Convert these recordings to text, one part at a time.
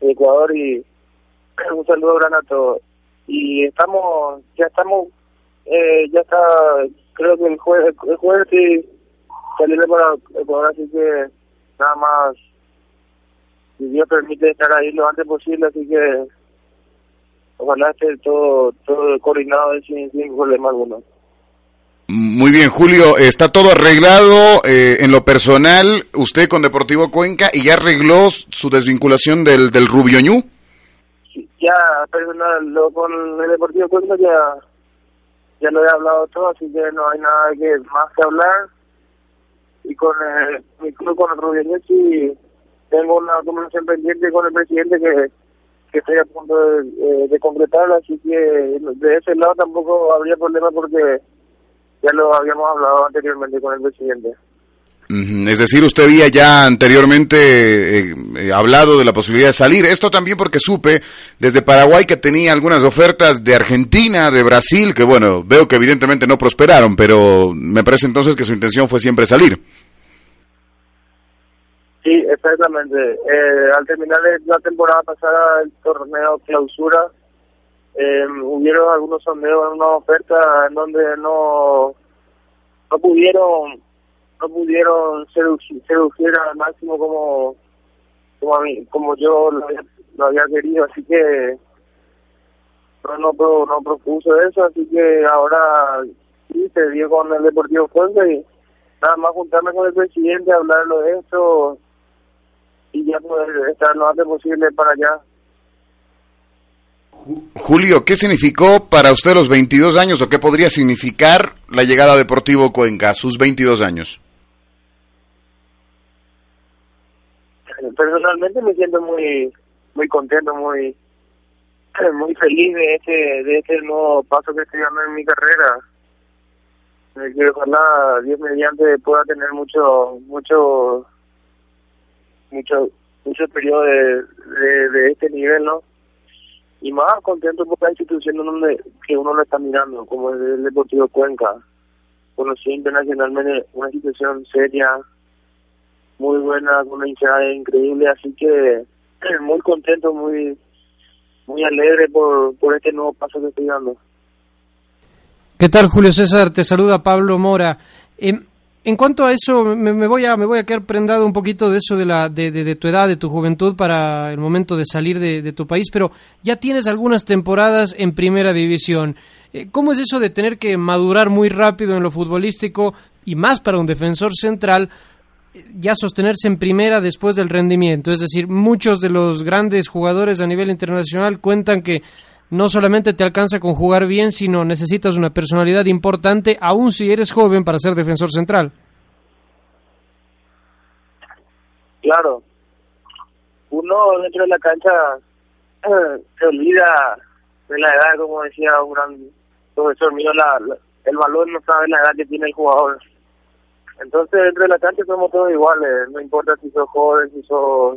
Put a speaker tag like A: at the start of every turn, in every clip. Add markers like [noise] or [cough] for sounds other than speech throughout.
A: Ecuador y un saludo gran a todos. Y estamos, ya estamos, eh, ya está, creo que el jueves, el jueves sí saliré para Ecuador, así que nada más, si Dios permite estar ahí lo antes posible, así que ojalá esté todo, todo coordinado y sin, sin problema alguno.
B: Muy bien, Julio, está todo arreglado eh, en lo personal, usted con Deportivo Cuenca, y ya arregló su desvinculación del, del Rubioñú.
A: Sí, ya lo, con el Deportivo Cuenca ya, ya lo he hablado todo, así que no hay nada que más que hablar. Y con el, mi club, con el Rubioñú, sí tengo una conversación pendiente con el presidente que, que estoy a punto de, eh, de concretar, así que de ese lado tampoco habría problema porque ya lo habíamos hablado anteriormente con el presidente.
B: Es decir, usted había ya anteriormente eh, eh, hablado de la posibilidad de salir. Esto también porque supe desde Paraguay que tenía algunas ofertas de Argentina, de Brasil, que bueno, veo que evidentemente no prosperaron, pero me parece entonces que su intención fue siempre salir.
A: Sí, exactamente. Eh, al terminar la temporada pasada, el torneo clausura, eh, hubieron algunos sondeos, una oferta en donde no no pudieron no pudieron seducir, seducir al máximo como como a mí, como yo lo había, lo había querido, así que no no, no propuso eso, así que ahora sí se dio con el Deportivo Fuente y nada más juntarme con el presidente, hablarlo de esto y ya poder estar lo antes posible para allá.
B: Julio, ¿qué significó para usted los 22 años o qué podría significar la llegada a Deportivo Cuenca sus 22 años?
A: personalmente me siento muy muy contento muy [clears throat] muy feliz de este de este nuevo paso que estoy dando en mi carrera que ojalá Dios mediante pueda tener mucho mucho mucho mucho periodo de, de este nivel no y más contento por la institución donde que uno lo está mirando como el Deportivo Cuenca conocido internacionalmente una institución seria muy buena, con una hinchada increíble, así que [clears throat] muy contento, muy muy alegre por, por este nuevo paso que estoy dando.
C: ¿Qué tal, Julio César? Te saluda Pablo Mora. Em, en cuanto a eso, me, me voy a me voy a quedar prendado un poquito de eso de la de, de- de tu edad, de tu juventud para el momento de salir de, de tu país, pero ya tienes algunas temporadas en Primera División. Eh, ¿Cómo es eso de tener que madurar muy rápido en lo futbolístico y más para un defensor central? eh, ya sostenerse en primera después del rendimiento. Es decir, muchos de los grandes jugadores a nivel internacional cuentan que no solamente te alcanza con jugar bien, sino necesitas una personalidad importante, aun si eres joven, para ser defensor central.
A: Claro, uno dentro de la cancha [clears throat] se olvida de la edad, como decía un gran profesor mío, la- el valor no sabe la edad que tiene el jugador. Entonces, dentro de la cancha somos todos iguales, no importa si sos joven, si sos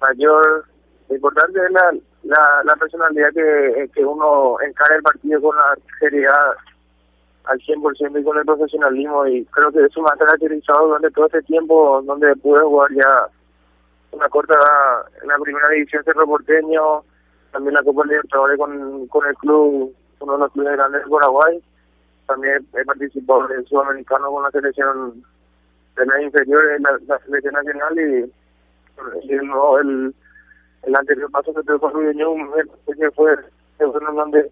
A: mayor, lo importante es la, la, personalidad que, que uno encara el partido con la seriedad al 100% y con el profesionalismo y creo que eso me ha caracterizado durante todo este tiempo donde pude jugar ya una corta en la primera división Cerro Porteño, también la Copa Libertadores con, con el club, uno de los clubes grandes de Paraguay, también he participado en el sudamericano con la selección de las inferiores, la, la selección nacional y, y nuevo- el, el anterior paso que tuve con Rubio Ñu, que fue, en donde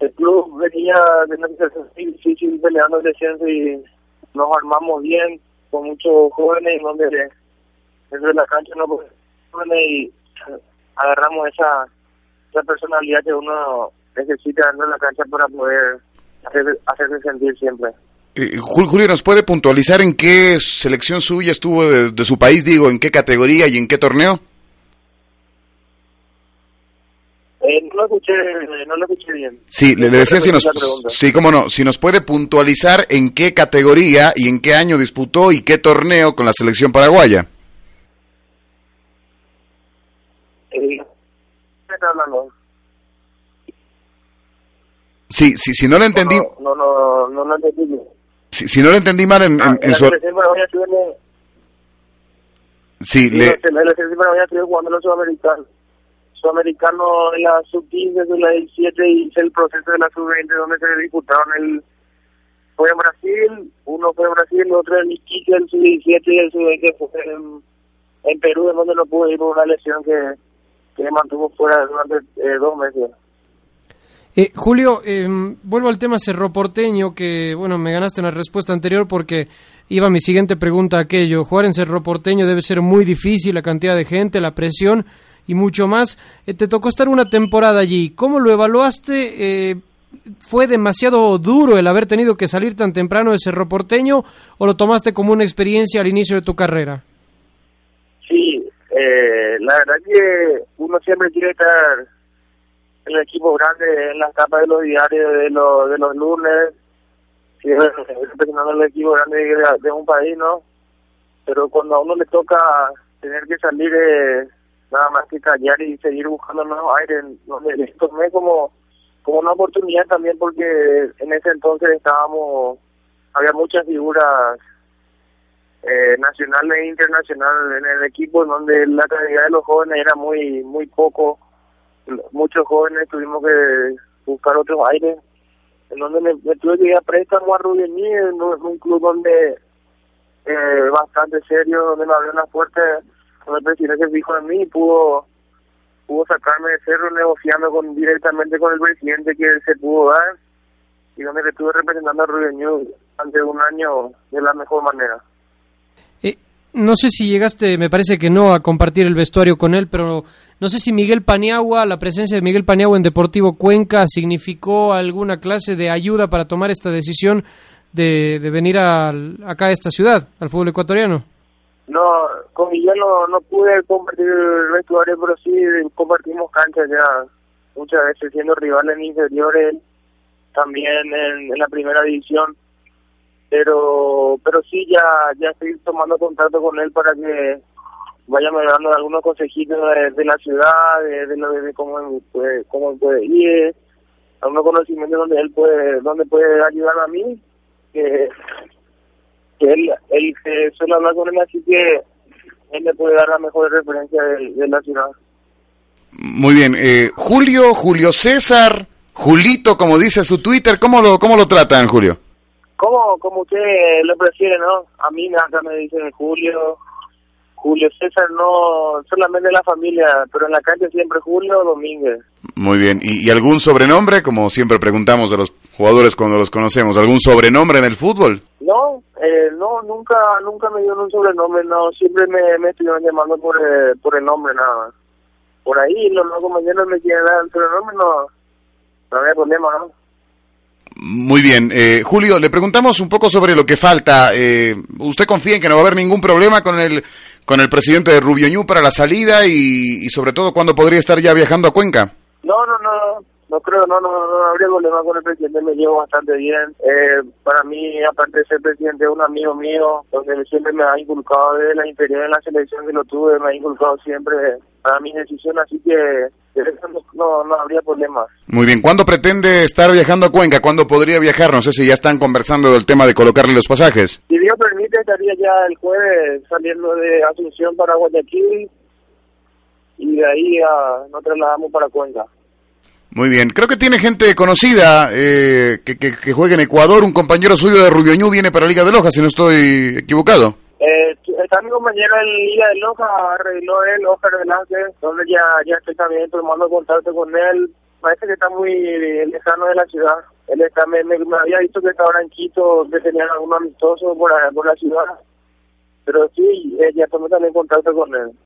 A: el club venía de una situación difícil peleando el descenso y nos armamos bien con muchos jóvenes donde dentro de la cancha no jóvenes y agarramos esa esa personalidad que uno necesita dentro de la cancha para poder hacer, hacerse sentir siempre.
B: Jul- Julio, ¿nos puede puntualizar en qué selección suya estuvo de, de su país, digo, en qué categoría y en qué torneo?
A: Lo escuché, no lo escuché bien.
B: Sí, le, le decía si nos, sí, cómo no, si nos puede puntualizar en qué categoría y en qué año disputó y qué torneo con la selección paraguaya.
A: Eh, ¿Qué está hablando?
B: Sí, sí, si no lo entendí,
A: No, no, no, no, no entendí
B: si, si no lo entendí mal en, en-
A: Ah,
B: su, sí, le,
A: en la selección paraguaya estuve jugando en los sudamericanos. Sudamericano en la sub-15, en la 17 y hice el proceso de la sub-20 donde se disputaron el... Fue en Brasil, uno fue en Brasil, otro en Iquique, el sub-17 y el sub-20 fue en, Perú, en donde no pude ir por una lesión que, que me mantuvo fuera durante eh, dos meses.
C: Eh, Julio, eh, vuelvo al tema Cerro Porteño, que bueno, me ganaste en la respuesta anterior porque iba mi siguiente pregunta a aquello. Jugar en Cerro Porteño debe ser muy difícil, la cantidad de gente, la presión y mucho más. Eh, te tocó estar una temporada allí. ¿Cómo lo evaluaste? Eh, ¿Fue demasiado duro el haber tenido que salir tan temprano de Cerro Porteño o lo tomaste como una experiencia al inicio de tu carrera?
A: Sí, eh, la verdad que uno siempre quiere estar en el equipo grande, en las tapas de los diarios de los, de los lunes, siempre representando el equipo grande de, de un país, ¿no? Pero cuando a uno le toca tener que salir, eh, nada más que callar y seguir buscando nuevos aires, me me tomé como, como una oportunidad también porque en ese entonces estábamos, había muchas figuras eh, nacional e internacional en el equipo donde la calidad de los jóvenes era muy muy poco. Muchos jóvenes tuvimos que buscar otros aires. En donde me, me tuve que ir a préstamo a Rubení en un, club donde eh, bastante serio donde me abrió una puerta presidente se fijó en mí pudo pudo sacarme de cerro negociando con directamente con el presidente que se pudo dar y donde le estuve representando a Rubén ante un año de la mejor manera.
C: Eh, no sé si llegaste, me parece que no, a compartir el vestuario con él, pero no sé si Miguel Paniagua, la presencia de Miguel Paniagua en Deportivo Cuenca, significó alguna clase de ayuda para tomar esta decisión de, de venir al- acá a esta ciudad, al fútbol ecuatoriano.
A: No, con Miguel no, no pude compartir vestuario, pero sí compartimos canchas ya muchas veces siendo rivales inferiores, también en, la primera división. Pero pero sí, ya ya estoy tomando contacto con él para que vaya dando algunos consejitos de, la ciudad, de, de, lo- cómo, puede, cómo puede ir, algunos conocimientos donde él puede donde puede ayudarme a mí, que que él, él eh, suele hablar con él, así que él me puede dar la mejor referencia de, de la ciudad.
B: muy bien, eh, Julio, Julio César, Julito, como dice su Twitter, ¿cómo lo, cómo lo tratan, Julio?
A: Como, como usted lo prefiere, ¿no? A mí acá me dicen Julio, Julio César, no solamente la familia, pero en la calle siempre Julio Domínguez.
B: Muy bien, ¿Y, y algún sobrenombre, como siempre preguntamos a los jugadores cuando los conocemos, algún sobrenombre en el fútbol?
A: No, eh, no, nunca nunca me dieron un sobrenombre, no, siempre me, me estuvieron llamando por, eh, por el nombre nada. Por ahí los nuevos compañeros me quieren dar el sobrenombre, no, no había problema, ¿no?
B: Muy bien, eh, Julio, le preguntamos un poco sobre lo que falta. Eh, ¿Usted confía en que no va a haber ningún problema con el con el presidente de Rubio Ñu para la salida y, y sobre todo cuándo podría estar ya viajando a Cuenca?
A: No, no, no, no creo, no, no, no habría problema con el presidente, me llevo bastante bien. Eh, para mí, aparte de ser presidente, es un amigo mío, donde siempre me ha inculcado desde la interior en la selección que lo tuve, me ha inculcado siempre para mi decisión, así que no, no, habría problemas.
B: Muy bien, ¿cuándo pretende estar viajando a Cuenca? ¿Cuándo podría viajar? No sé si ya están conversando del tema de colocarle los pasajes.
A: Si Dios permite, estaría ya el jueves saliendo de Asunción para Guayaquil y de ahí nos trasladamos para Cuenca.
B: Muy bien, creo que tiene gente conocida eh, que, que, que juega en Ecuador. Un compañero suyo de Rubio Ñu viene para Liga de Loja, si no estoy equivocado.
A: Eh, está mi compañero en Liga de Loja, arregló él, Oscar Velázquez, donde ya, ya estoy también tomando contacto con él. Parece que está muy lejano de la ciudad. Él está, me, me, me había visto que estaba en Quito, que tenían algún amistoso por, por la ciudad. Pero sí, eh, ya tomé también contacto con él.